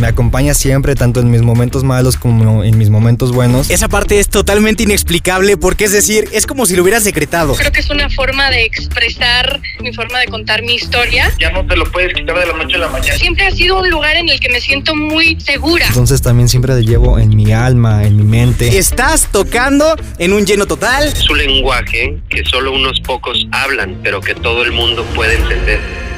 me acompaña siempre, tanto en mis momentos malos como en mis momentos buenos. Esa parte es totalmente inexplicable porque es decir, es como si lo hubieras secretado. Creo que es una forma de expresar mi forma de contar mi historia. Ya no te lo puedes quitar de la noche a la mañana. Siempre ha sido un lugar en el que me siento muy segura. Entonces también siempre te llevo en mi alma, en mi mente. Estás tocando en un lleno total. Su lenguaje que solo unos pocos hablan, pero que todo el mundo puede entender.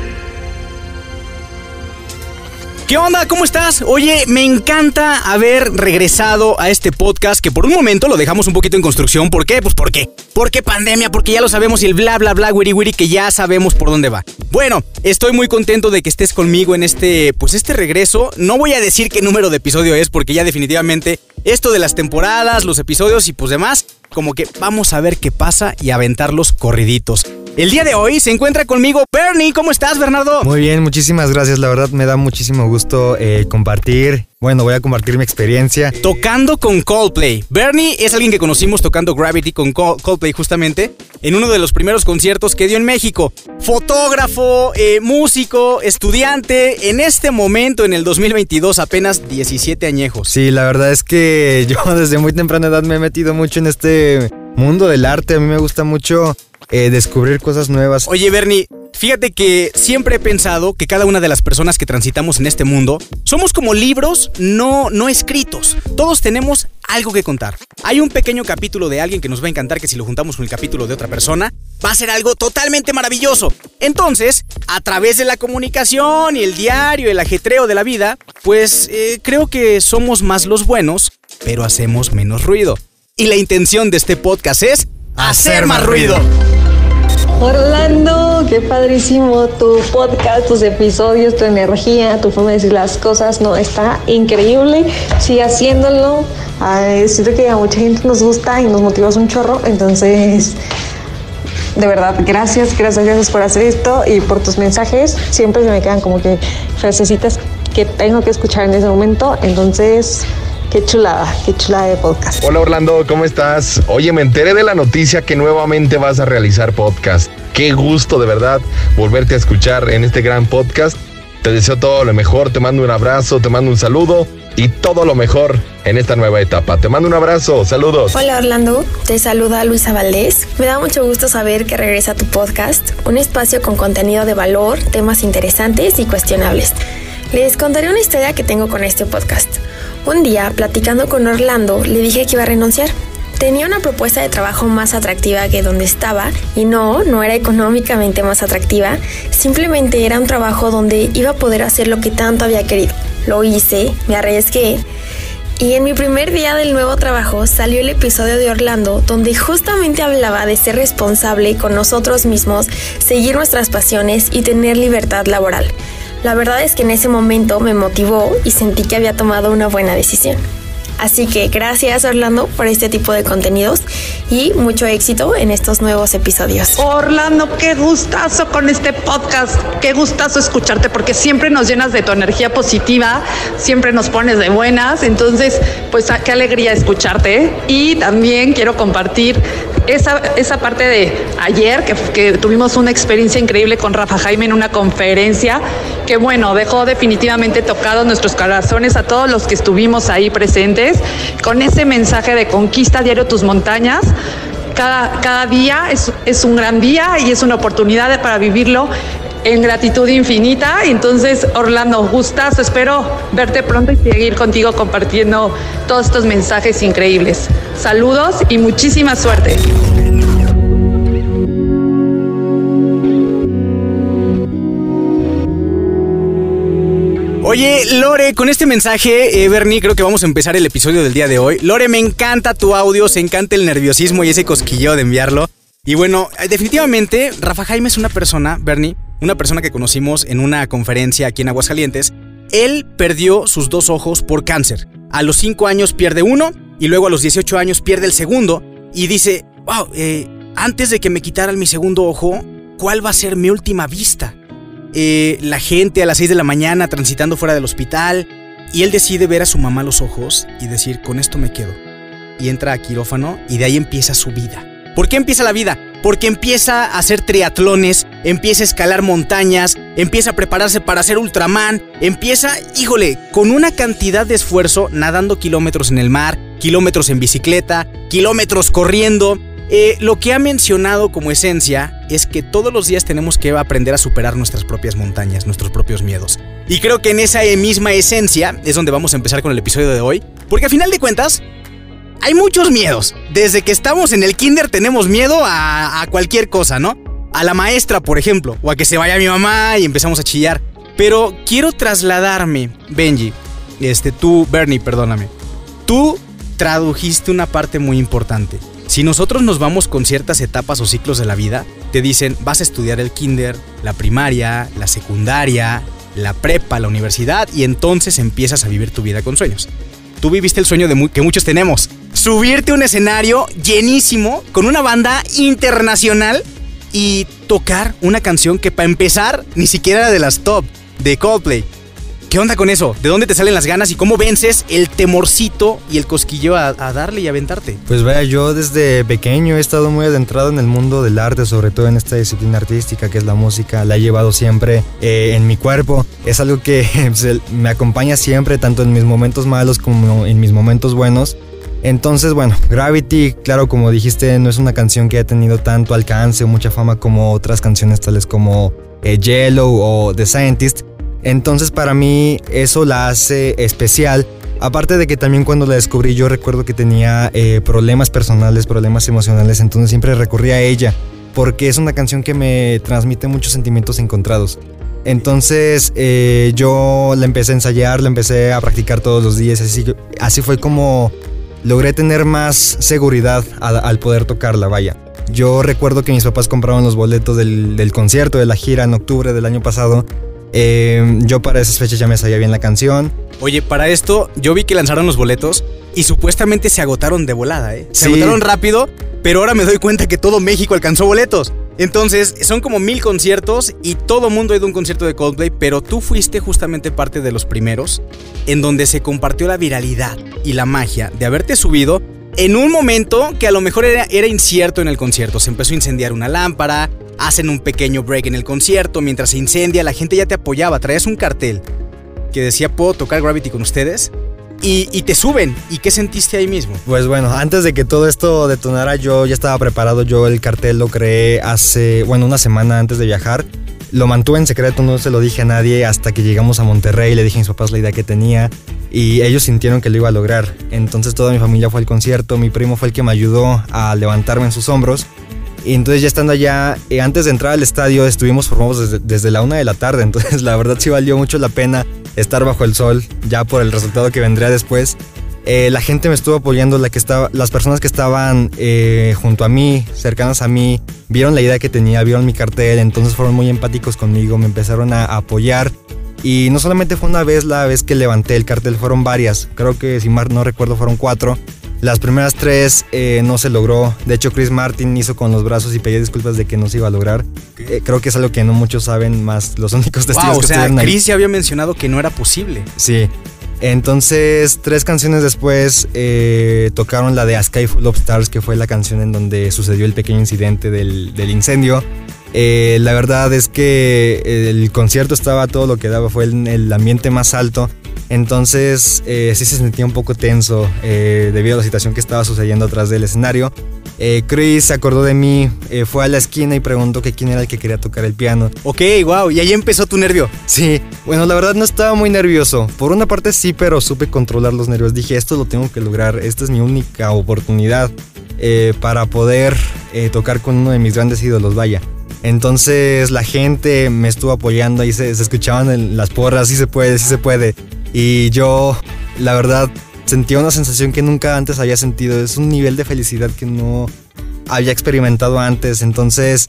¿Qué onda? ¿Cómo estás? Oye, me encanta haber regresado a este podcast que por un momento lo dejamos un poquito en construcción. ¿Por qué? Pues ¿por qué? ¿Por qué pandemia? Porque ya lo sabemos y el bla bla bla wiri wiri que ya sabemos por dónde va. Bueno, estoy muy contento de que estés conmigo en este, pues este regreso. No voy a decir qué número de episodio es porque ya definitivamente esto de las temporadas, los episodios y pues demás, como que vamos a ver qué pasa y aventarlos corriditos. El día de hoy se encuentra conmigo Bernie. ¿Cómo estás, Bernardo? Muy bien, muchísimas gracias. La verdad me da muchísimo gusto eh, compartir. Bueno, voy a compartir mi experiencia. Tocando con Coldplay. Bernie es alguien que conocimos tocando Gravity con Coldplay justamente en uno de los primeros conciertos que dio en México. Fotógrafo, eh, músico, estudiante. En este momento, en el 2022, apenas 17 añejos. Sí, la verdad es que yo desde muy temprana edad me he metido mucho en este mundo del arte. A mí me gusta mucho eh, descubrir cosas nuevas. Oye, Bernie, fíjate que siempre he pensado que cada una de las personas que transitamos en este mundo somos como libros no, no escritos. Todos tenemos algo que contar. Hay un pequeño capítulo de alguien que nos va a encantar que si lo juntamos con el capítulo de otra persona, va a ser algo totalmente maravilloso. Entonces, a través de la comunicación y el diario, el ajetreo de la vida, pues eh, creo que somos más los buenos, pero hacemos menos ruido. Y la intención de este podcast es hacer más ruido. Orlando, qué padrísimo tu podcast, tus episodios, tu energía, tu forma de decir las cosas, no, está increíble. Sigue haciéndolo. siento que a mucha gente nos gusta y nos motivas un chorro, entonces de verdad, gracias, gracias, gracias por hacer esto y por tus mensajes. Siempre se me quedan como que frasecitas que tengo que escuchar en ese momento. Entonces, Qué chulada, qué chulada de podcast. Hola Orlando, ¿cómo estás? Oye, me enteré de la noticia que nuevamente vas a realizar podcast. Qué gusto de verdad volverte a escuchar en este gran podcast. Te deseo todo lo mejor, te mando un abrazo, te mando un saludo y todo lo mejor en esta nueva etapa. Te mando un abrazo, saludos. Hola Orlando, te saluda Luisa Valdés. Me da mucho gusto saber que regresa tu podcast, un espacio con contenido de valor, temas interesantes y cuestionables. Les contaré una historia que tengo con este podcast. Un día, platicando con Orlando, le dije que iba a renunciar. Tenía una propuesta de trabajo más atractiva que donde estaba y no, no era económicamente más atractiva, simplemente era un trabajo donde iba a poder hacer lo que tanto había querido. Lo hice, me arriesgué y en mi primer día del nuevo trabajo salió el episodio de Orlando donde justamente hablaba de ser responsable con nosotros mismos, seguir nuestras pasiones y tener libertad laboral. La verdad es que en ese momento me motivó y sentí que había tomado una buena decisión. Así que gracias Orlando por este tipo de contenidos y mucho éxito en estos nuevos episodios. Orlando, qué gustazo con este podcast, qué gustazo escucharte porque siempre nos llenas de tu energía positiva, siempre nos pones de buenas, entonces pues qué alegría escucharte. Y también quiero compartir esa, esa parte de ayer, que, que, tuvimos una experiencia increíble con Rafa Jaime en una conferencia, que bueno, dejó definitivamente tocados nuestros corazones a todos los que estuvimos ahí presentes, con ese mensaje de conquista diario tus montañas. Cada, cada día es, es un gran día y es una oportunidad para vivirlo en gratitud infinita. Entonces, Orlando, gustas, espero verte pronto y seguir contigo compartiendo todos estos mensajes increíbles. Saludos y muchísima suerte. Oye, Lore, con este mensaje, eh, Bernie, creo que vamos a empezar el episodio del día de hoy. Lore, me encanta tu audio, se encanta el nerviosismo y ese cosquilleo de enviarlo. Y bueno, eh, definitivamente, Rafa Jaime es una persona, Bernie, una persona que conocimos en una conferencia aquí en Aguascalientes. Él perdió sus dos ojos por cáncer. A los 5 años pierde uno y luego a los 18 años pierde el segundo y dice, wow, eh, antes de que me quitaran mi segundo ojo, ¿cuál va a ser mi última vista? Eh, la gente a las 6 de la mañana transitando fuera del hospital y él decide ver a su mamá los ojos y decir, con esto me quedo. Y entra a quirófano y de ahí empieza su vida. ¿Por qué empieza la vida? Porque empieza a hacer triatlones, empieza a escalar montañas, empieza a prepararse para ser Ultraman, empieza, híjole, con una cantidad de esfuerzo nadando kilómetros en el mar, kilómetros en bicicleta, kilómetros corriendo. Eh, lo que ha mencionado como esencia es que todos los días tenemos que aprender a superar nuestras propias montañas, nuestros propios miedos. Y creo que en esa misma esencia es donde vamos a empezar con el episodio de hoy, porque a final de cuentas, hay muchos miedos. Desde que estamos en el kinder tenemos miedo a, cualquier cosa, ¿no? A la maestra, por ejemplo, o a que se vaya mi mamá y empezamos a chillar. Pero quiero trasladarme, Benji, este, tú, Bernie, perdóname. Tú tradujiste una parte muy importante. Si nosotros nos vamos con ciertas etapas o ciclos de la vida, te dicen, vas a estudiar el kinder, la primaria, la secundaria, la prepa, la universidad, y entonces empiezas a vivir tu vida con sueños. Tú viviste el sueño de que muchos tenemos. Subirte a un escenario llenísimo con una banda internacional y tocar una canción que para empezar ni siquiera era de las top de Coldplay. ¿Qué onda con eso? ¿De dónde te salen las ganas y cómo vences el temorcito y el cosquillo a, darle y aventarte? Pues vaya, yo desde pequeño he estado muy adentrado en el mundo del arte, sobre todo en esta disciplina artística que es la música. La he llevado siempre eh, en mi cuerpo. Es algo que pues, me acompaña siempre, tanto en mis momentos malos como en mis momentos buenos. Entonces, bueno, Gravity, claro, como dijiste, no es una canción que haya tenido tanto alcance o mucha fama como otras canciones tales como eh, Yellow o The Scientist. Entonces para mí eso la hace especial. Aparte de que también cuando la descubrí yo recuerdo que tenía eh, problemas personales, problemas emocionales, entonces siempre recurría a ella, porque es una canción que me transmite muchos sentimientos encontrados. Entonces eh, yo la empecé a ensayar, la empecé a practicar todos los días, así, así fue como logré tener más seguridad al poder tocarla, vaya. Yo recuerdo que mis papás compraban los boletos del concierto de la gira en octubre del año pasado eh, yo para esas fechas ya me sabía bien la canción. Oye, para esto yo vi que lanzaron los boletos y supuestamente se agotaron de volada, ¿eh? Se agotaron rápido, pero ahora me doy cuenta que todo México alcanzó boletos. Entonces, son como mil conciertos y todo mundo ha ido a un concierto de Coldplay, pero tú fuiste justamente parte de los primeros en donde se compartió la viralidad y la magia de haberte subido en un momento que a lo mejor era, incierto en el concierto. Se empezó a incendiar una lámpara, hacen un pequeño break en el concierto, mientras se incendia, la gente ya te apoyaba, traías un cartel que decía, ¿puedo tocar Gravity con ustedes? Y, te suben. ¿Y qué sentiste ahí mismo? Pues bueno, antes de que todo esto detonara, yo ya estaba preparado. Yo el cartel lo creé hace, bueno, una semana antes de viajar. Lo mantuve en secreto, no se lo dije a nadie hasta que llegamos a Monterrey. Le dije a mis papás la idea que tenía y ellos sintieron que lo iba a lograr. Entonces toda mi familia fue al concierto. Mi primo fue el que me ayudó a levantarme en sus hombros. Y entonces ya estando allá, eh, antes de entrar al estadio estuvimos formados desde, la una de la tarde, entonces la verdad sí valió mucho la pena estar bajo el sol ya por el resultado que vendría después. Eh, la gente me estuvo apoyando, la que estaba, las personas que estaban eh, junto a mí, cercanas a mí, vieron la idea que tenía, vieron mi cartel, entonces fueron muy empáticos conmigo, me empezaron a apoyar. Y no solamente fue una vez la vez que levanté el cartel, fueron varias, creo que si mal no recuerdo fueron cuatro. Las primeras tres eh, no se logró. De hecho, Chris Martin hizo con los brazos y pedí disculpas de que no se iba a lograr. Eh, creo que es algo que no muchos saben, más los únicos testigos wow, o sea, Chris ya había mencionado que no era posible. Sí. Entonces, tres canciones después eh, tocaron la de A Sky Full of Stars, que fue la canción en donde sucedió el pequeño incidente del, incendio. la verdad es que el concierto estaba todo lo que daba, fue el, el ambiente más alto. Entonces eh, sí se sentía un poco tenso eh, debido a la situación que estaba sucediendo atrás del escenario. Eh, Chris se acordó de mí, fue a la esquina y preguntó que quién era el que quería tocar el piano. Ok, wow, y ahí empezó tu nervio. Sí, bueno, la verdad no estaba muy nervioso. Por una parte sí, pero supe controlar los nervios. Dije, esto lo tengo que lograr, esta es mi única oportunidad para poder tocar con uno de mis grandes ídolos, vaya. Entonces la gente me estuvo apoyando, ahí se, escuchaban las porras, sí se puede, sí se puede. Y yo, la verdad, sentía una sensación que nunca antes había sentido. Es un nivel de felicidad que no había experimentado antes. Entonces,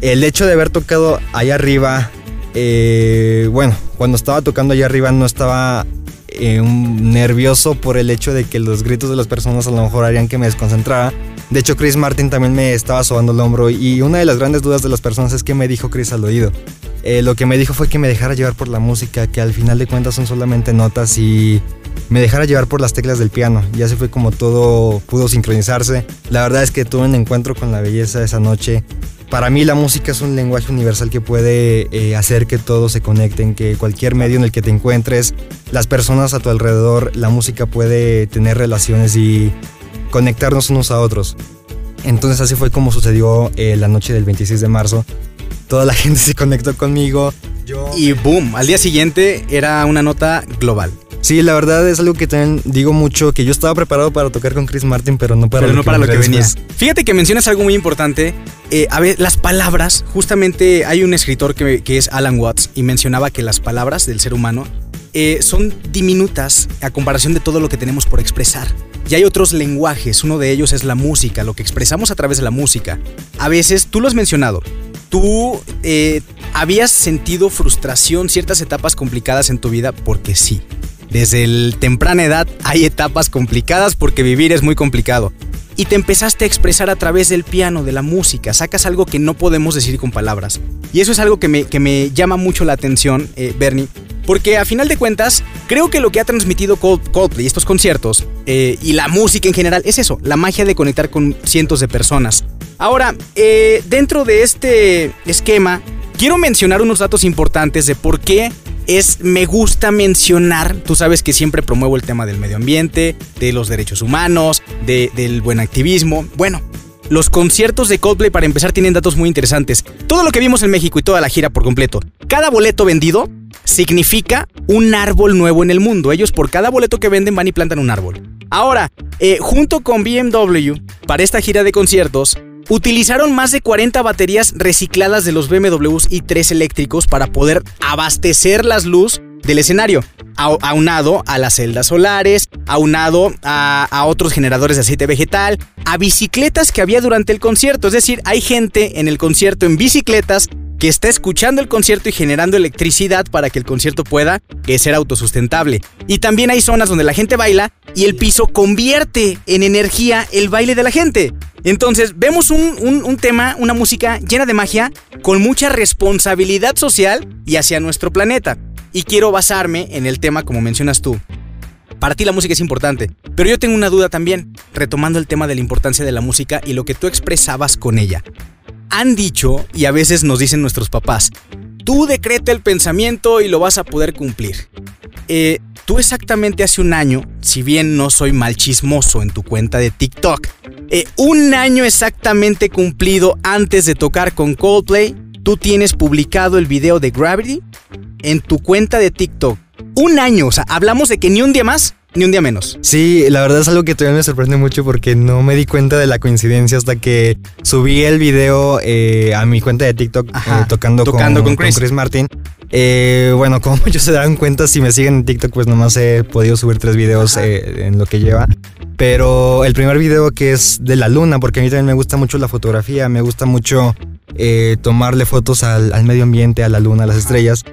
el hecho de haber tocado allá arriba, eh, bueno, cuando estaba tocando allá arriba no estaba eh, nervioso por el hecho de que los gritos de las personas a lo mejor harían que me desconcentrara. De hecho, Chris Martin también me estaba sobando el hombro y una de las grandes dudas de las personas es que me dijo Chris al oído. Eh, lo que me dijo fue que me dejara llevar por la música, que al final de cuentas son solamente notas y me dejara llevar por las teclas del piano. Y así fue como todo pudo sincronizarse. La verdad es que tuve un encuentro con la belleza esa noche. para mí la música es un lenguaje universal que puede eh, hacer que todos se conecten, que cualquier medio en el que te encuentres, las personas a tu alrededor, la música puede tener relaciones y conectarnos unos a otros. Entonces así fue como sucedió eh, la noche del 26 de marzo. Toda la gente se conectó conmigo. Y boom, al día siguiente era una nota global. Sí, la verdad es algo que también digo mucho, que yo estaba preparado para tocar con Chris Martin, pero no para, Pero lo, no para lo que venía. Fíjate que mencionas algo muy importante. Eh, a ver, las palabras, justamente hay un escritor que, que es Alan Watts y mencionaba que las palabras del ser humano eh, son diminutas a comparación de todo lo que tenemos por expresar. Y hay otros lenguajes, uno de ellos es la música, lo que expresamos a través de la música. A veces, tú lo has mencionado, tú eh, habías sentido frustración, ciertas etapas complicadas en tu vida, porque sí. Desde el temprana edad hay etapas complicadas porque vivir es muy complicado. Y te empezaste a expresar a través del piano, de la música, sacas algo que no podemos decir con palabras. Y eso es algo que me, que me llama mucho la atención, eh, Bernie, porque a final de cuentas, creo que lo que ha transmitido Cold- Coldplay, estos conciertos, eh, y la música en general, es eso, la magia de conectar con cientos de personas. Ahora, eh, dentro de este esquema, quiero mencionar unos datos importantes de por qué es, me gusta mencionar, tú sabes que siempre promuevo el tema del medio ambiente, de los derechos humanos, de- del buen activismo. Bueno, los conciertos de Coldplay para empezar tienen datos muy interesantes. Todo lo que vimos en México y toda la gira por completo. Cada boleto vendido significa un árbol nuevo en el mundo. Ellos por cada boleto que venden van y plantan un árbol. Ahora, eh, junto con BMW, para esta gira de conciertos, utilizaron más de 40 baterías recicladas de los BMWs i3 eléctricos para poder abastecer las luz del escenario, au- aunado a las celdas solares, aunado a otros generadores de aceite vegetal, a bicicletas que había durante el concierto. Es decir, hay gente en el concierto en bicicletas que está escuchando el concierto y generando electricidad para que el concierto pueda eh, ser autosustentable. Y también hay zonas donde la gente baila y el piso convierte en energía el baile de la gente. Entonces vemos un, tema, una música llena de magia, con mucha responsabilidad social y hacia nuestro planeta. Y quiero basarme en el tema como mencionas tú. Para ti la música es importante, pero yo tengo una duda también, retomando el tema de la importancia de la música y lo que tú expresabas con ella. Han dicho, y a veces nos dicen nuestros papás, tú decreta el pensamiento y lo vas a poder cumplir. Eh, tú exactamente hace un año, si bien no soy mal chismoso en tu cuenta de TikTok, eh, un año exactamente cumplido antes de tocar con Coldplay, tú tienes publicado el video de Gravity en tu cuenta de TikTok. Un año, o sea, hablamos de que ni un día más, ni un día menos. Sí, la verdad es algo que todavía me sorprende mucho porque no me di cuenta de la coincidencia hasta que subí el video eh, a mi cuenta de TikTok Ajá, eh, tocando, tocando con Chris. Martin. Eh, bueno, como muchos se dan cuenta, si me siguen en TikTok, pues nomás he podido subir tres videos en lo que lleva. Pero el primer video que es de la luna, porque a mí también me gusta mucho la fotografía, me gusta mucho tomarle fotos al, al medio ambiente, a la luna, a las estrellas.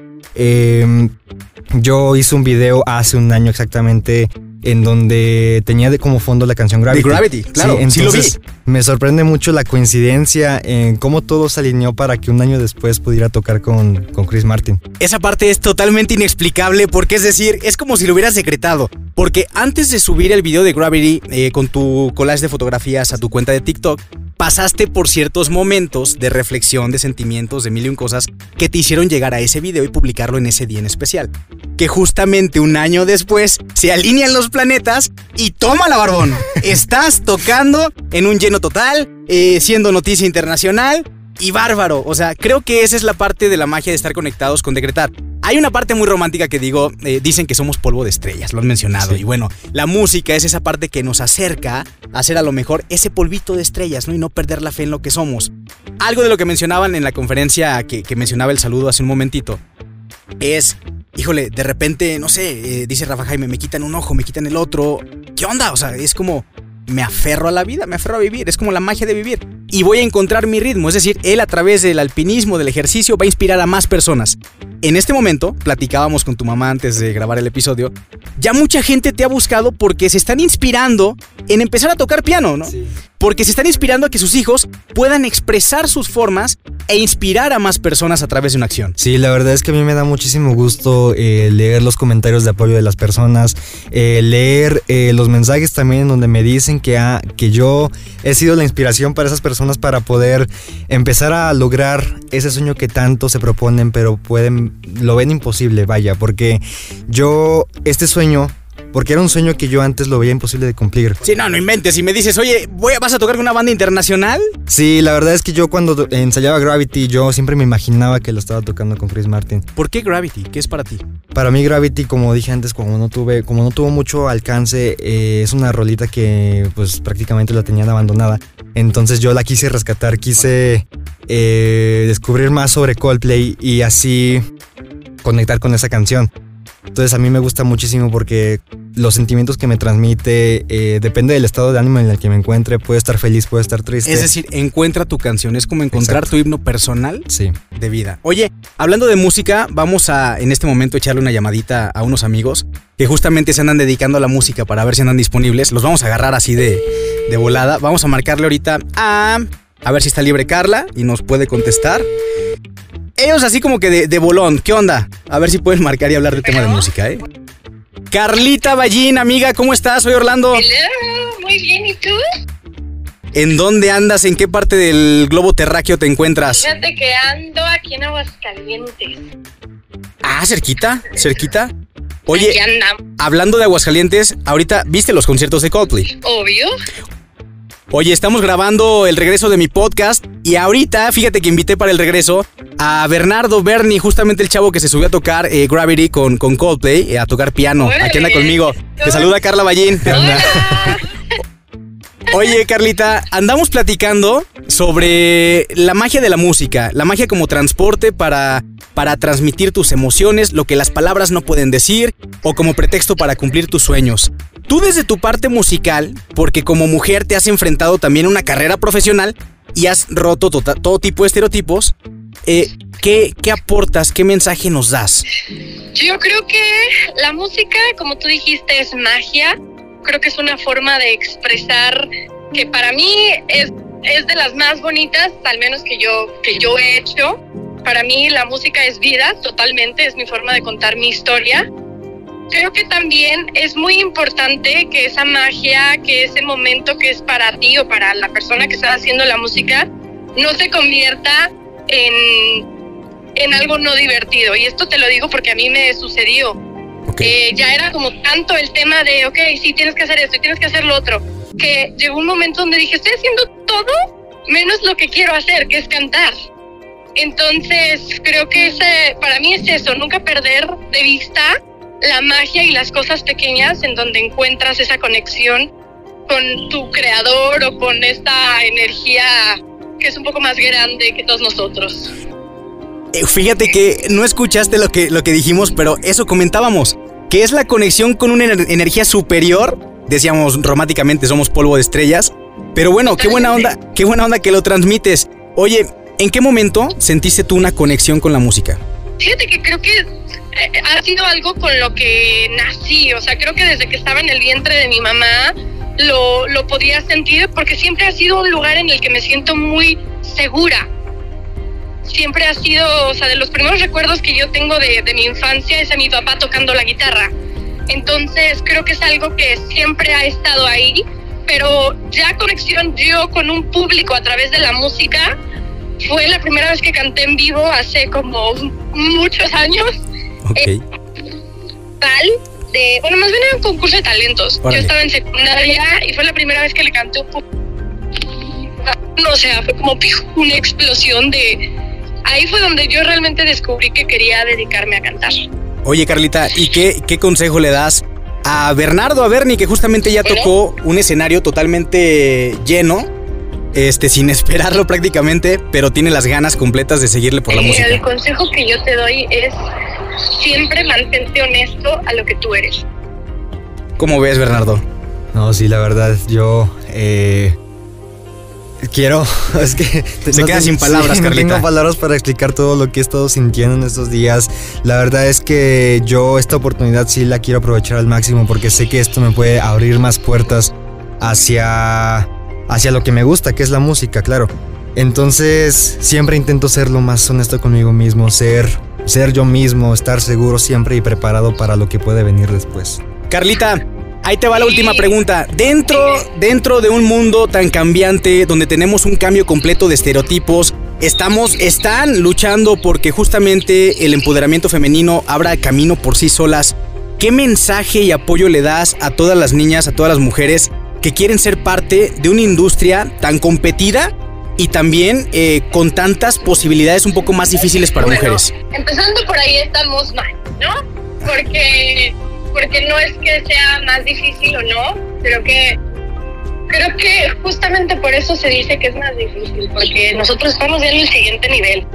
Yo hice un video hace un año exactamente en donde tenía de como fondo la canción Gravity. Gravity, claro, sí lo vi. entonces me sorprende mucho la coincidencia en cómo todo se alineó para que un año después pudiera tocar con, con Chris Martin. Esa parte es totalmente inexplicable porque es decir, es como si lo hubieras secretado. Porque antes de subir el video de Gravity eh, con tu collage de fotografías a tu cuenta de TikTok, pasaste por ciertos momentos de reflexión, de sentimientos, de mil y un cosas que te hicieron llegar a ese video y publicarlo en ese día en especial. Que justamente un año después se alinean los planetas y toma la barbón. Estás tocando en un lleno total, eh, siendo noticia internacional y bárbaro. O sea, creo que esa es la parte de la magia de estar conectados con Decretar. Hay una parte muy romántica que digo, eh, dicen que somos polvo de estrellas, lo han mencionado. Sí. Y bueno, la música es esa parte que nos acerca a ser a lo mejor ese polvito de estrellas, ¿no? Y no perder la fe en lo que somos. Algo de lo que mencionaban en la conferencia que, que mencionaba el saludo hace un momentito es, híjole, de repente, no sé, eh, dice Rafa Jaime, me quitan un ojo, me quitan el otro. ¿Qué onda? O sea, es como, me aferro a la vida, me aferro a vivir, es como la magia de vivir. Y voy a encontrar mi ritmo, es decir, él a través del alpinismo, del ejercicio, va a inspirar a más personas. En este momento, platicábamos con tu mamá antes de grabar el episodio, ya mucha gente te ha buscado porque se están inspirando en empezar a tocar piano, ¿no? Porque se están inspirando a que sus hijos puedan expresar sus formas e inspirar a más personas a través de una acción. Sí, la verdad es que a mí me da muchísimo gusto eh, leer los comentarios de apoyo de las personas, eh, leer eh, los mensajes también donde me dicen que, ha- que yo he sido la inspiración para esas personas para poder empezar a lograr ese sueño que tanto se proponen, pero pueden, lo ven imposible, vaya, porque yo, este sueño, porque era un sueño que yo antes lo veía imposible de cumplir. Sí, no, no inventes. Si me dices, oye, voy ¿vas a tocar con una banda internacional? Sí, la verdad es que yo cuando ensayaba Gravity, yo siempre me imaginaba que lo estaba tocando con Chris Martin. ¿Por qué Gravity? ¿Qué es para ti? Para mí Gravity, como dije antes, como no tuve, como no tuvo mucho alcance, eh, es una rolita que pues prácticamente la tenían abandonada. Entonces yo la quise rescatar, quise eh, descubrir más sobre Coldplay y así conectar con esa canción. Entonces a mí me gusta muchísimo porque los sentimientos que me transmite eh, depende del estado de ánimo en el que me encuentre. Puedo estar feliz, puedo estar triste. Es decir, encuentra tu canción. Es como encontrar Exacto. tu himno personal sí. de vida. Oye, hablando de música, vamos a en este momento echarle una llamadita a unos amigos que justamente se andan dedicando a la música para ver si andan disponibles. Los vamos a agarrar así de, de volada. Vamos a marcarle ahorita a... A ver si está libre Carla y nos puede contestar. Ellos así como que de, de bolón. ¿Qué onda? A ver si pueden marcar y hablar del tema de música, ¿eh? Carlita Ballín, amiga, ¿cómo estás? Soy Orlando. Hello, muy bien, ¿y tú? ¿En dónde andas? ¿En qué parte del globo terráqueo te encuentras? Fíjate que ando aquí en Aguascalientes. Ah, cerquita, cerquita. Aquí Oye, andamos, hablando de Aguascalientes, ahorita viste los conciertos de Coldplay. obvio. Oye, estamos grabando el regreso de mi podcast y ahorita, fíjate que invité para el regreso a Bernardo Berni, justamente el chavo que se subió a tocar eh, Gravity con, con Coldplay, eh, a tocar piano. Órale. Aquí anda conmigo. Te saluda Carla Ballín. Hola. Oye, Carlita, andamos platicando sobre la magia de la música, la magia como transporte para, para transmitir tus emociones, lo que las palabras no pueden decir, o como pretexto para cumplir tus sueños. Tú desde tu parte musical, porque como mujer te has enfrentado también a una carrera profesional y has roto tota- todo tipo de estereotipos, eh, ¿qué, ¿qué aportas? ¿Qué mensaje nos das? Yo creo que la música, como tú dijiste, es magia. Creo que es una forma de expresar que para mí es, es de las más bonitas, al menos que yo, que yo he hecho. Para mí la música es vida, totalmente, es mi forma de contar mi historia. Creo que también es muy importante que esa magia, que ese momento que es para ti o para la persona que está haciendo la música, no se convierta en, en algo no divertido. Y esto te lo digo porque a mí me sucedió. Ok. Eh, ya era como tanto el tema de, ok, sí, tienes que hacer esto y tienes que hacer lo otro, que llegó un momento donde dije, estoy haciendo todo menos lo que quiero hacer, que es cantar. Entonces, creo que ese, para mí es eso, nunca perder de vista la magia y las cosas pequeñas en donde encuentras esa conexión con tu creador o con esta energía que es un poco más grande que todos nosotros. Eh, Fíjate que no escuchaste lo que, lo que dijimos, pero eso comentábamos, que es la conexión con una ener- energía superior. Decíamos románticamente somos polvo de estrellas, pero bueno, qué buena onda, qué buena onda que lo transmites. Oye, ¿en qué momento sentiste tú una conexión con la música? Fíjate que creo que ha sido algo con lo que nací, o sea, creo que desde que estaba en el vientre de mi mamá lo, lo podía sentir porque siempre ha sido un lugar en el que me siento muy segura. Siempre ha sido, o sea, de los primeros recuerdos que yo tengo de, de mi infancia es a mi papá tocando la guitarra. Entonces creo que es algo que siempre ha estado ahí, pero ya conexión yo con un público a través de la música fue la primera vez que canté en vivo hace como muchos años, Ok. tal, de, bueno, más bien era un concurso de talentos. Órale. Yo estaba en secundaria y fue la primera vez que le canté un poco. O sea, fue como una explosión de... Ahí fue donde yo realmente descubrí que quería dedicarme a cantar. Oye, Carlita, ¿y qué, qué consejo le das a Bernardo, a Bernie, que justamente ya Bueno. tocó un escenario totalmente lleno, este, sin esperarlo prácticamente, pero tiene las ganas completas de seguirle por la Eh, música? El consejo que yo te doy es siempre mantente honesto a lo que tú eres. ¿Cómo ves, Bernardo? No, sí, la verdad, yo eh, quiero. Es que. Se queda sin palabras, sí, No Carlita. tengo palabras para explicar todo lo que he estado sintiendo en estos días. La verdad es que yo esta oportunidad sí la quiero aprovechar al máximo porque sé que esto me puede abrir más puertas hacia hacia lo que me gusta, que es la música, claro. Entonces, siempre intento ser lo más honesto conmigo mismo, ser, ser yo mismo, estar seguro siempre y preparado para lo que puede venir después. Carlita, ahí te va la última pregunta. Dentro, dentro de un mundo tan cambiante, donde tenemos un cambio completo de estereotipos, estamos, están luchando porque justamente el empoderamiento femenino abra camino por sí solas. ¿Qué mensaje y apoyo le das a todas las niñas, a todas las mujeres que quieren ser parte de una industria tan competida y también eh, con tantas posibilidades un poco más difíciles para mujeres. Empezando por ahí estamos mal, ¿no? Porque, porque no es que sea más difícil o no, pero que creo que justamente por eso se dice que es más difícil, porque nosotros estamos en el siguiente nivel.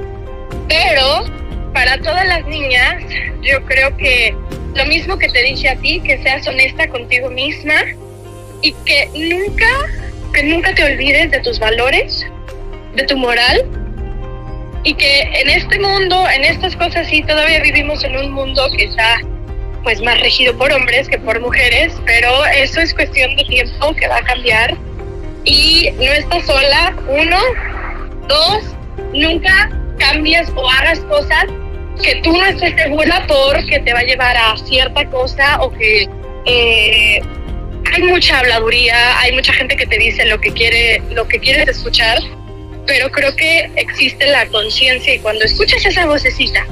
Pero para todas las niñas, yo creo que lo mismo que te dije a ti, que seas honesta contigo misma y que nunca, que nunca te olvides de tus valores, de tu moral y que en este mundo, en estas cosas sí, todavía vivimos en un mundo que está pues más regido por hombres que por mujeres, pero eso es cuestión de tiempo que va a cambiar. Y no estás sola, uno, dos, nunca cambies o hagas cosas que tú no estés segura porque te va a llevar a cierta cosa o que eh, hay mucha habladuría, hay mucha gente que te dice lo que quiere, lo que quieres escuchar pero creo que existe la conciencia y cuando escuchas esa vocecita,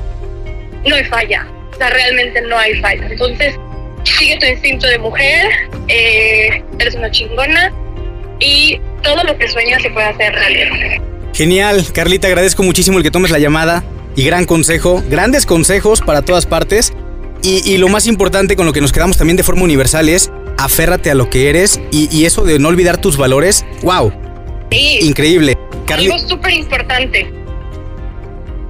no hay falla, o sea, realmente no hay falla. Entonces, sigue tu instinto de mujer, eh, eres una chingona y todo lo que sueñas se puede hacer realidad. Genial, Carlita, agradezco muchísimo el que tomes la llamada y gran consejo, grandes consejos para todas partes. Y, y, lo más importante con lo que nos quedamos también de forma universal es aférrate a lo que eres y, y eso de no olvidar tus valores, wow, Sí. increíble. Algo súper importante.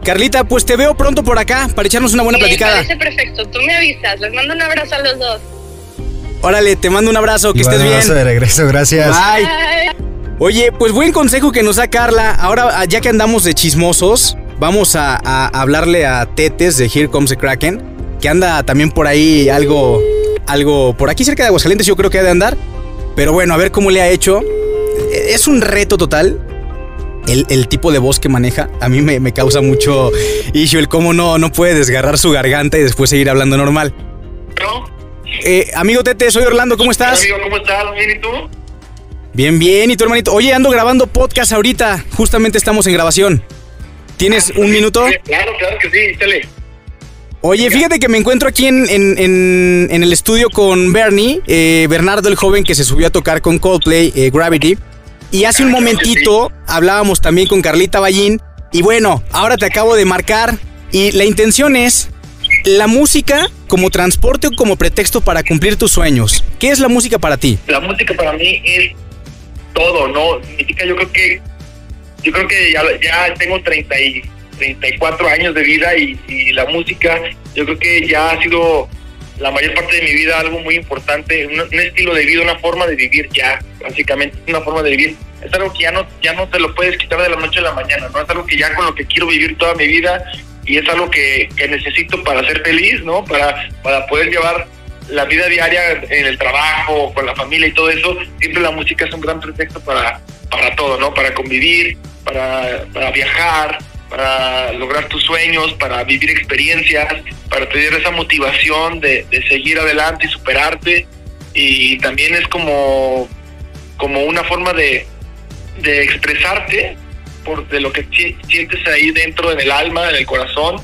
Carlita, pues te veo pronto por acá para echarnos una buena Me platicada. parece perfecto. Tú me avisas. Les mando un abrazo a los dos. Órale, te mando un abrazo, que estés bien. abrazo de regreso, gracias. Bye. Bye. Oye, pues buen consejo que nos da Carla. Ahora, ya que andamos de chismosos, vamos a, a hablarle a Tetes de Here Comes the Kraken, que anda también por ahí algo, algo por aquí cerca de Aguascalientes, yo creo que ha de andar. Pero bueno, a ver cómo le ha hecho. Es un reto total. El, el tipo de voz que maneja, a mí me, me causa mucho issue el cómo no, no puede desgarrar su garganta y después seguir hablando normal. ¿No? Eh, amigo Tete, soy Orlando, ¿cómo estás? Amigo, ¿cómo estás? ¿Bien y tú? Bien, bien. ¿Y tu hermanito? Oye, ando grabando podcast ahorita. Justamente estamos en grabación. ¿Tienes un minuto? Sí, Claro, claro que sí, dale. Oye, fíjate que me encuentro aquí en, en- en- en el estudio con Bernie, eh, Bernardo el joven que se subió a tocar con Coldplay, eh, Gravity. Y hace un momentito hablábamos también con Carlita Ballín. Y bueno, ahora te acabo de marcar. Y la intención es la música como transporte o como pretexto para cumplir tus sueños. ¿Qué es la música para ti? La música para mí es todo, ¿no? Significa, yo creo que yo creo que ya, ya tengo 30 y 34 años de vida y, y la música yo creo que ya ha sido la mayor parte de mi vida algo muy importante, un, estilo de vida, una forma de vivir ya, básicamente una forma de vivir. Es algo que ya no, ya no te lo puedes quitar de la noche a la mañana, ¿no? Es algo que ya con lo que quiero vivir toda mi vida y es algo que, que necesito para ser feliz, ¿no? Para, para poder llevar la vida diaria en el trabajo, con la familia y todo eso, siempre la música es un gran pretexto para, para todo, ¿no? Para convivir, para, para viajar, para lograr tus sueños, para vivir experiencias, para tener esa motivación de, de seguir adelante y superarte. Y también es como, como una forma de, de expresarte por de lo que si- sientes ahí dentro en el alma, en el corazón.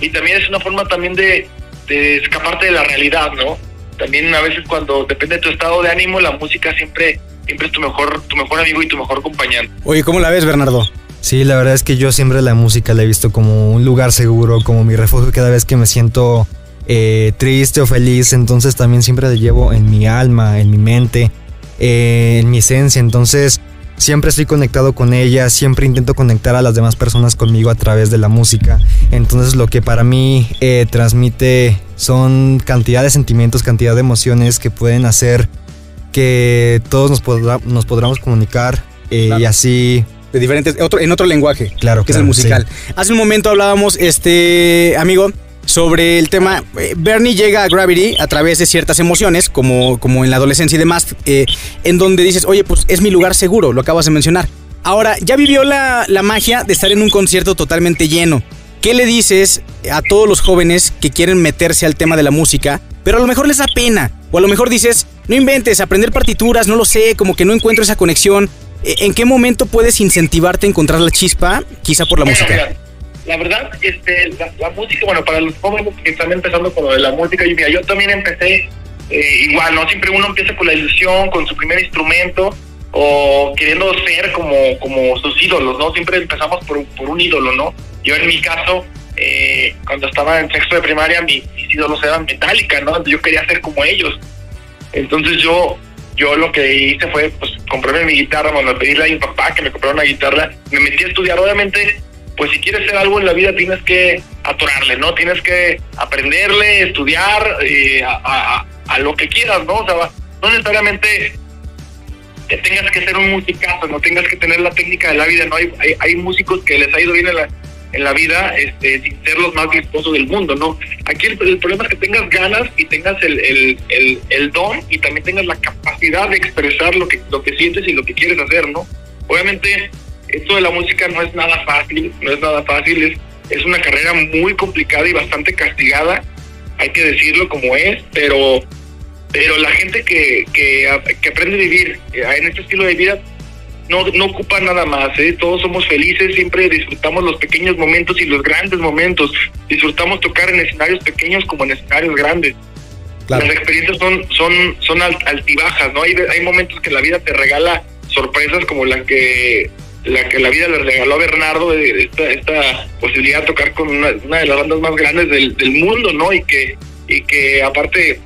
Y también es una forma también de, de escaparte de la realidad, ¿no? También a veces cuando depende de tu estado de ánimo, la música siempre, siempre es tu mejor, tu mejor amigo y tu mejor compañero. Oye, ¿cómo la ves, Bernardo? Sí, la verdad es que yo siempre la música la he visto como un lugar seguro, como mi refugio cada vez que me siento eh, triste o feliz, entonces también siempre la llevo en mi alma, en mi mente, eh, en mi esencia, entonces siempre estoy conectado con ella, siempre intento conectar a las demás personas conmigo a través de la música, entonces lo que para mí eh, transmite son cantidad de sentimientos, cantidad de emociones que pueden hacer que todos nos, podra- nos podamos comunicar Claro. y así De diferentes, otro, en otro lenguaje. Claro, que es el musical. Hace un momento hablábamos, este, amigo, sobre el tema. eh, Bernie llega a Gravity a través de ciertas emociones, como, como en la adolescencia y demás, eh, en donde dices, oye, pues es mi lugar seguro, lo acabas de mencionar. Ahora, ya vivió la, la magia de estar en un concierto totalmente lleno. ¿Qué le dices a todos los jóvenes que quieren meterse al tema de la música, pero a lo mejor les da pena? O a lo mejor dices, no inventes, aprender partituras, no lo sé, como que no encuentro esa conexión. Eh, ¿En qué momento puedes incentivarte a encontrar la chispa, quizá por la Bueno, música? mira, la verdad, este, la, la música, bueno, para los jóvenes que están empezando con lo de la música, y mira, yo también empecé eh, igual, ¿no? Siempre uno empieza con la ilusión, con su primer instrumento, o queriendo ser como, como sus ídolos, ¿no? Siempre empezamos por, por un ídolo, ¿no? Yo en mi caso, eh, cuando estaba en sexto de primaria, mi- mis ídolos eran Metallica, ¿no? Yo quería ser como ellos. Entonces yo yo lo que hice fue pues comprarme mi guitarra, bueno, pedirle a mi papá que me comprara una guitarra, me metí a estudiar, obviamente, pues si quieres hacer algo en la vida tienes que atorarle, ¿no? Tienes que aprenderle, estudiar eh, a, a- a lo que quieras, ¿no? O sea, no necesariamente que tengas que ser un musicazo, no tengas que tener la técnica de la vida, ¿no? Hay, hay, hay músicos que les ha ido bien en la, en la vida este, sin ser los más virtuosos del mundo, ¿no? Aquí el, el problema es que tengas ganas y tengas el, el, el, el don y también tengas la capacidad de expresar lo que, lo que sientes y lo que quieres hacer, ¿no? Obviamente, esto de la música no es nada fácil, no es nada fácil, es, es una carrera muy complicada y bastante castigada, hay que decirlo como es, pero pero la gente que, que, que aprende a vivir eh, en este estilo de vida no, no ocupa nada más, ¿eh? todos somos felices, siempre disfrutamos los pequeños momentos y los grandes momentos, disfrutamos tocar en escenarios pequeños como en escenarios grandes. Claro. Las experiencias son, son, son al- altibajas, ¿no? Hay, hay momentos que la vida te regala sorpresas como la que la que la vida le regaló a Bernardo, esta, esta posibilidad de tocar con una, una de las bandas más grandes del, del mundo, ¿no? Y que, y que aparte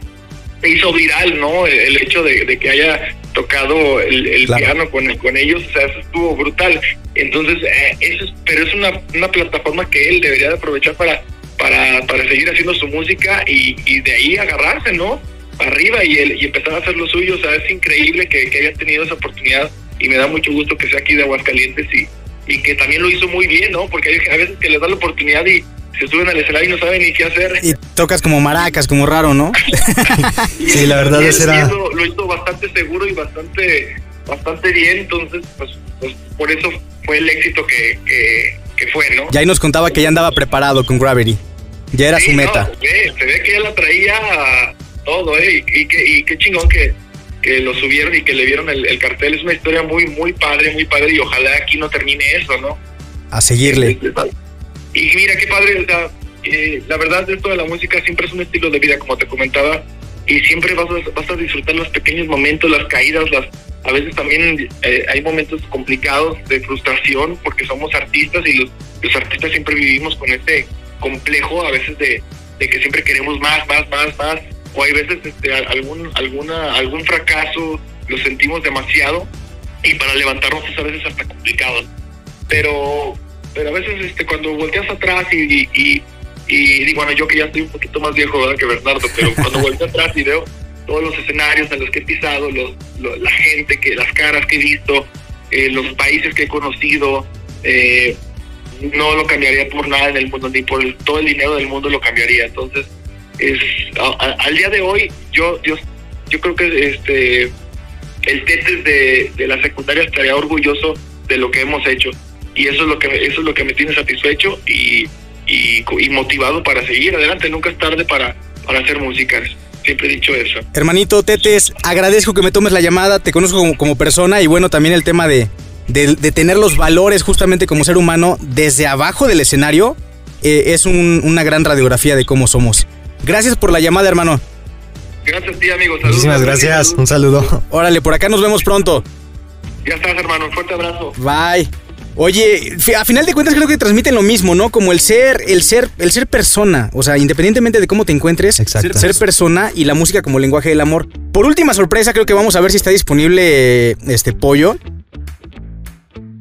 se hizo viral, ¿no? El, el hecho de, de que haya tocado el, el Claro. piano con, con ellos, o sea, eso estuvo brutal. Entonces, eh, eso es, pero es una, una plataforma que él debería de aprovechar para, para, para seguir haciendo su música y, y de ahí agarrarse, ¿no? Arriba y, el, y empezar a hacer lo suyo, o sea, es increíble que, que haya tenido esa oportunidad y me da mucho gusto que sea aquí de Aguascalientes y, y que también lo hizo muy bien, ¿no? Porque hay a veces que les da la oportunidad y se suben al escenario y no saben ni qué hacer. Y tocas como maracas, como raro, ¿no? Sí, la verdad ese era- Lo, lo hizo bastante seguro y bastante bastante bien, entonces pues, pues por eso fue el éxito que, que, que fue, ¿no? Ya ahí nos contaba que ya andaba preparado con Gravity. Ya era Sí, su meta. no, se, ve, se ve que él la traía todo, ¿eh? Y, y que, y qué chingón que, que lo subieron y que le vieron el, el cartel. Es una historia muy, muy padre, muy padre y ojalá aquí no termine eso, ¿no? A seguirle. Y mira qué padre, o sea, eh, la verdad esto de la música siempre es un estilo de vida, como te comentaba, y siempre vas a, vas a disfrutar los pequeños momentos, las caídas, las a veces también eh, hay momentos complicados de frustración porque somos artistas y los, los artistas siempre vivimos con ese complejo a veces de, de que siempre queremos más, más, más, más, o hay veces este, algún, alguna, algún fracaso lo sentimos demasiado y para levantarnos es a veces hasta complicado. Pero pero a veces este cuando volteas atrás y, y, y, y digo, bueno, yo que ya estoy un poquito más viejo ¿verdad? que Bernardo, pero cuando volteo atrás y veo todos los escenarios en los que he pisado, los, lo- la gente, que las caras que he visto, eh, los países que he conocido, eh, no lo cambiaría por nada en el mundo, ni por el- todo el dinero del mundo lo cambiaría. Entonces, es a- a- al día de hoy, yo, yo, yo creo que este el Tetes de, de la secundaria estaría orgulloso de lo que hemos hecho y eso es lo que eso es lo que me tiene satisfecho y, y, y motivado para seguir adelante nunca es tarde para para hacer música siempre he dicho eso Hermanito Tetes, agradezco que me tomes la llamada, te conozco como, como persona y bueno, también el tema de, de, de tener los valores justamente como ser humano desde abajo del escenario eh, es un- una gran radiografía de cómo somos. Gracias por la llamada, hermano. gracias a ti amigo Saludos, Muchísimas gracias. Un saludo. Órale, por acá nos vemos pronto. ya estás hermano un fuerte abrazo Bye. Oye, a final de cuentas creo que transmiten lo mismo, ¿no? Como el ser, el ser, el ser persona. O sea, independientemente de cómo te encuentres, Exacto. ser, ser persona y la música como lenguaje del amor. Por última sorpresa, creo que vamos a ver si está disponible este pollo.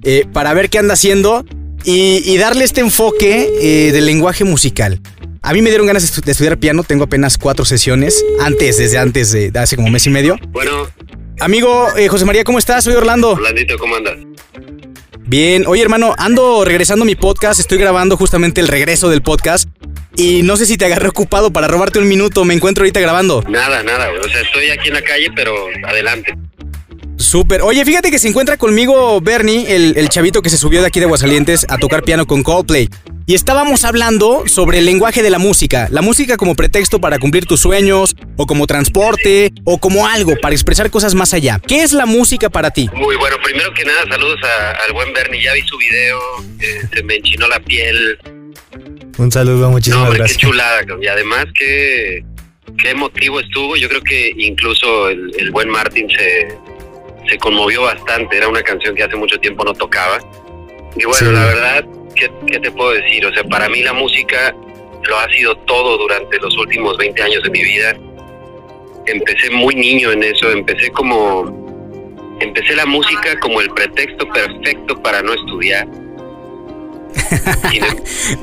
eh, para ver qué anda haciendo y, y darle este enfoque eh, del lenguaje musical. A mí me dieron ganas de, estu- de estudiar piano, tengo apenas cuatro sesiones, antes, desde antes de, de hace como mes y medio. Bueno, Amigo eh, José María, ¿cómo estás? Soy Orlando. Orlandito, ¿cómo andas? Bien, oye hermano, ando regresando a mi podcast, estoy grabando justamente el regreso del podcast Y no sé si te agarré ocupado para robarte un minuto. Me encuentro ahorita grabando. Nada, nada, güey. O sea, estoy aquí en la calle, pero adelante. Súper. Oye, fíjate que se encuentra conmigo Bernie, el, el chavito que se subió de aquí de Aguascalientes a tocar piano con Coldplay. Y estábamos hablando sobre el lenguaje de la música. La música como pretexto para cumplir tus sueños, o como transporte, o como algo para expresar cosas más allá. ¿Qué es la música para ti? Muy bueno, primero que nada, saludos a- al buen Bernie. Ya vi su video, eh, se me enchinó la piel. Un saludo, No, muchísimas hombre, gracias. qué chulada. Y además, qué, qué emotivo estuvo. Yo creo que incluso el, el buen Martin se, se conmovió bastante. Era una canción que hace mucho tiempo no tocaba. Y bueno, Sí. la verdad, ¿qué, ¿qué te puedo decir? O sea, para mí la música lo ha sido todo durante los últimos 20 años de mi vida. Empecé muy niño en eso, empecé como... Empecé la música como el pretexto perfecto para no estudiar. Em-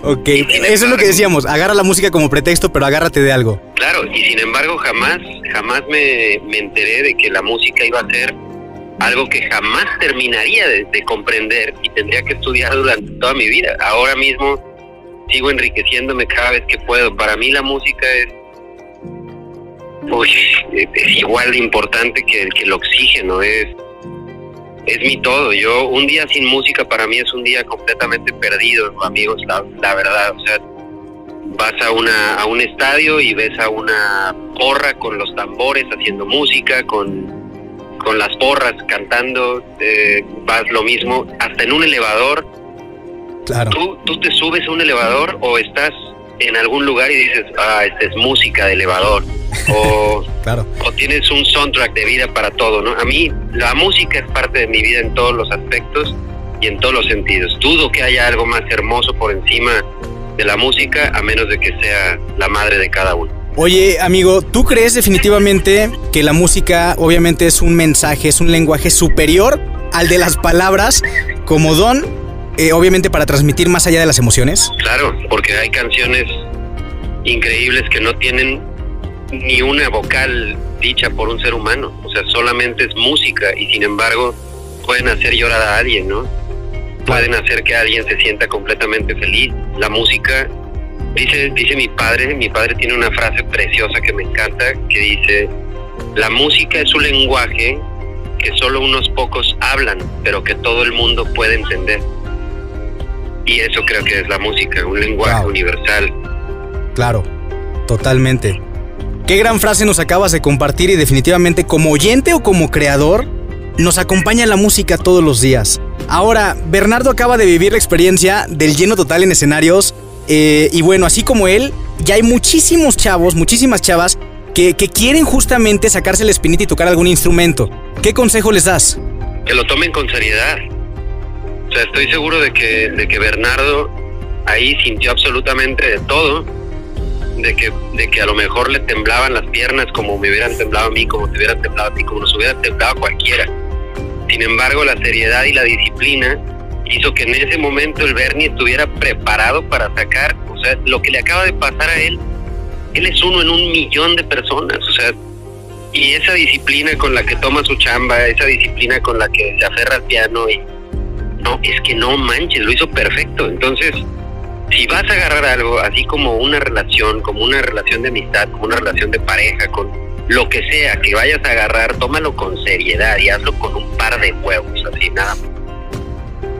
Ok, eso es lo que decíamos. Agarra la música como pretexto, pero agárrate de algo. Claro, y sin embargo jamás, jamás me, me enteré de que la música iba a ser algo que jamás terminaría de, de comprender y tendría que estudiar durante toda mi vida. Ahora mismo sigo enriqueciéndome cada vez que puedo. Para mí la música es, uy, es igual de importante que, que el oxígeno, es, es mi todo. Yo un día sin música para mí es un día completamente perdido, amigos, la, la verdad. O sea, vas a una a un estadio y ves a una porra con los tambores haciendo música, con, con las porras cantando, eh, vas lo mismo, hasta en un elevador. Claro. ¿Tú, tú te subes a un elevador o estás en algún lugar y dices, ah, esta es música de elevador. O, Claro. o tienes un soundtrack de vida para todo, ¿no? A mí la música es parte de mi vida en todos los aspectos y en todos los sentidos. Dudo que haya algo más hermoso por encima de la música, a menos de que sea la madre de cada uno. Oye, amigo, ¿tú crees definitivamente que la música obviamente es un mensaje, es un lenguaje superior al de las palabras como don, eh, obviamente para transmitir más allá de las emociones? Claro, porque hay canciones increíbles que no tienen ni una vocal dicha por un ser humano, o sea, solamente es música y sin embargo pueden hacer llorar a alguien, ¿no? Pueden hacer que alguien se sienta completamente feliz. La música, dice, dice mi padre, mi padre tiene una frase preciosa que me encanta, que dice, la música es un lenguaje que solo unos pocos hablan, pero que todo el mundo puede entender. Y eso creo que es la música, un lenguaje Wow. universal. Claro, totalmente. Qué gran frase nos acabas de compartir y definitivamente como oyente o como creador, nos acompaña la música todos los días. Ahora, Bernardo acaba de vivir la experiencia del lleno total en escenarios eh, y bueno, así como él, ya hay muchísimos chavos, muchísimas chavas que, que quieren justamente sacarse el espinita y tocar algún instrumento. ¿Qué consejo les das? que lo tomen con seriedad. O sea, estoy seguro de que, de que Bernardo ahí sintió absolutamente de todo, de que, de que a lo mejor le temblaban las piernas como me hubieran temblado a mí, como te hubieran temblado a ti, como nos hubiera temblado a cualquiera. Sin embargo, la seriedad y la disciplina hizo que en ese momento el Bernie estuviera preparado para sacar, o sea, lo que le acaba de pasar a él, él es uno en un millón de personas, o sea, y esa disciplina con la que toma su chamba, esa disciplina con la que se aferra al piano y no, es que no manches, lo hizo perfecto. Entonces, si vas a agarrar algo así como una relación, como una relación de amistad, como una relación de pareja, con lo que sea que vayas a agarrar, tómalo con seriedad y hazlo con un par de huevos, así nada. más.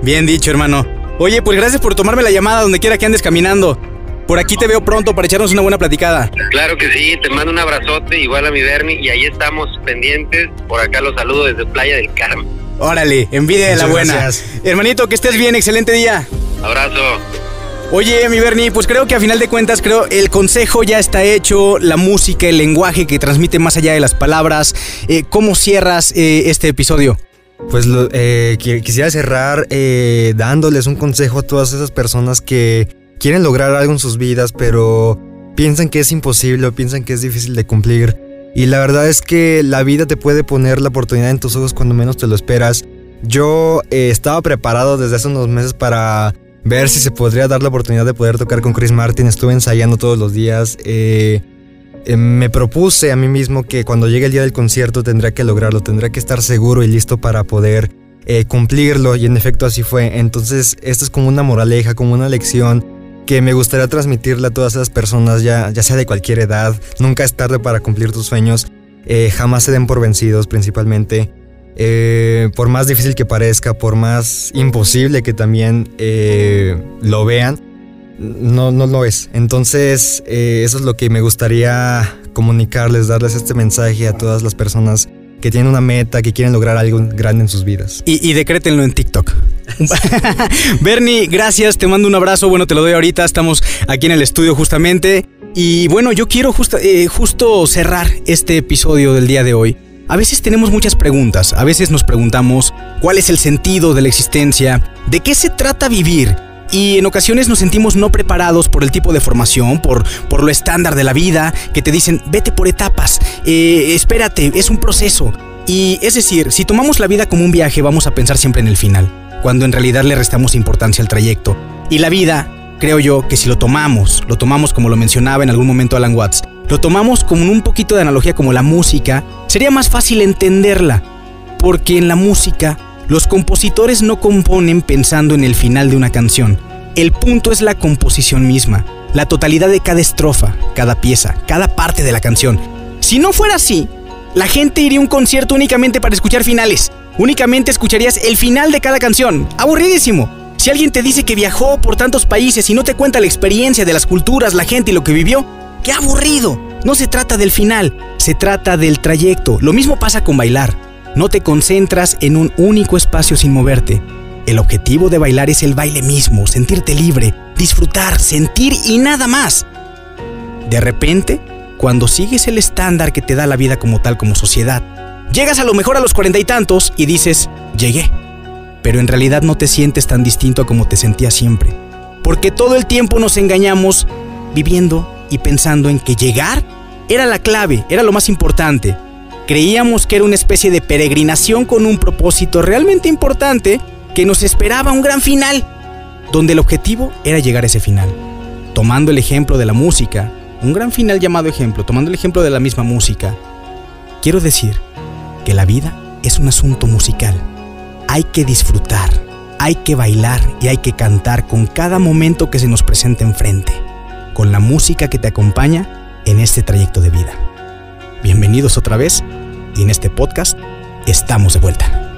Bien dicho, hermano. Oye, pues gracias por tomarme la llamada donde quiera que andes caminando. Por aquí te veo pronto para echarnos una buena platicada. Claro que sí, te mando un abrazote, igual a mi Bernie, y ahí estamos pendientes. Por acá los saludo desde Playa del Carmen. Órale, envidia de la buena. gracias. Hermanito, que estés bien, excelente día. Abrazo. Oye, mi Bernie, pues creo que a final de cuentas, creo el consejo ya está hecho, la música, el lenguaje que transmite más allá de las palabras. Eh, ¿Cómo cierras eh, este episodio? Pues lo- eh, qui- quisiera cerrar eh, dándoles un consejo a todas esas personas que quieren lograr algo en sus vidas, pero piensan que es imposible o piensan que es difícil de cumplir. Y la verdad es que la vida te puede poner la oportunidad en tus ojos cuando menos te lo esperas. Yo eh, estaba preparado desde hace unos meses para ver si se podría dar la oportunidad de poder tocar con Chris Martin. Estuve ensayando todos los días. eh, eh, me propuse a mí mismo que cuando llegue el día del concierto tendría que lograrlo, tendría que estar seguro y listo para poder eh, cumplirlo y en efecto así fue. Entonces esto es como una moraleja, como una lección que me gustaría transmitirle a todas esas personas, ya, ya sea de cualquier edad. Nunca es tarde para cumplir tus sueños. Eh, jamás se den por vencidos principalmente. Por más difícil que parezca, por más imposible que también lo vean, no, no lo es. Entonces, eso es lo que me gustaría comunicarles, darles este mensaje a todas las personas que tienen una meta, que quieren lograr algo grande en sus vidas. Y, y decrétenlo en TikTok. Bernie, gracias, te mando un abrazo, bueno, te lo doy ahorita, estamos aquí en el estudio justamente. Y bueno, yo quiero eh, justo cerrar este episodio del día de hoy. A veces tenemos muchas preguntas, a veces nos preguntamos cuál es el sentido de la existencia, de qué se trata vivir, y en ocasiones nos sentimos no preparados por el tipo de formación, por, por lo estándar de la vida, que te dicen, vete por etapas, eh, espérate, es un proceso. Y es decir, si tomamos la vida como un viaje, vamos a pensar siempre en el final, cuando en realidad le restamos importancia al trayecto. Y la vida, creo yo, que si lo tomamos, lo tomamos como lo mencionaba en algún momento Alan Watts, lo tomamos como un poquito de analogía como la música, sería más fácil entenderla, porque en la música los compositores no componen pensando en el final de una canción. El punto es la composición misma, la totalidad de cada estrofa, cada pieza, cada parte de la canción. Si no fuera así, la gente iría a un concierto únicamente para escuchar finales. Únicamente escucharías el final de cada canción. Aburridísimo. Si alguien te dice que viajó por tantos países y no te cuenta la experiencia de las culturas, la gente y lo que vivió, ¡qué aburrido! No se trata del final, se trata del trayecto. Lo mismo pasa con bailar. No te concentras en un único espacio sin moverte. El objetivo de bailar es el baile mismo, sentirte libre, disfrutar, sentir y nada más. De repente, cuando sigues el estándar que te da la vida como tal como sociedad, llegas a lo mejor a los cuarenta y tantos y dices, llegué. Pero en realidad no te sientes tan distinto a como te sentías siempre. Porque todo el tiempo nos engañamos viviendo y pensando en que llegar era la clave, era lo más importante. Creíamos que era una especie de peregrinación con un propósito realmente importante que nos esperaba un gran final, donde el objetivo era llegar a ese final. Tomando el ejemplo de la música, un gran final llamado ejemplo, tomando el ejemplo de la misma música, quiero decir que la vida es un asunto musical. Hay que disfrutar, hay que bailar y hay que cantar con cada momento que se nos presenta enfrente, con la música que te acompaña en este trayecto de vida. Bienvenidos otra vez y en este podcast estamos de vuelta.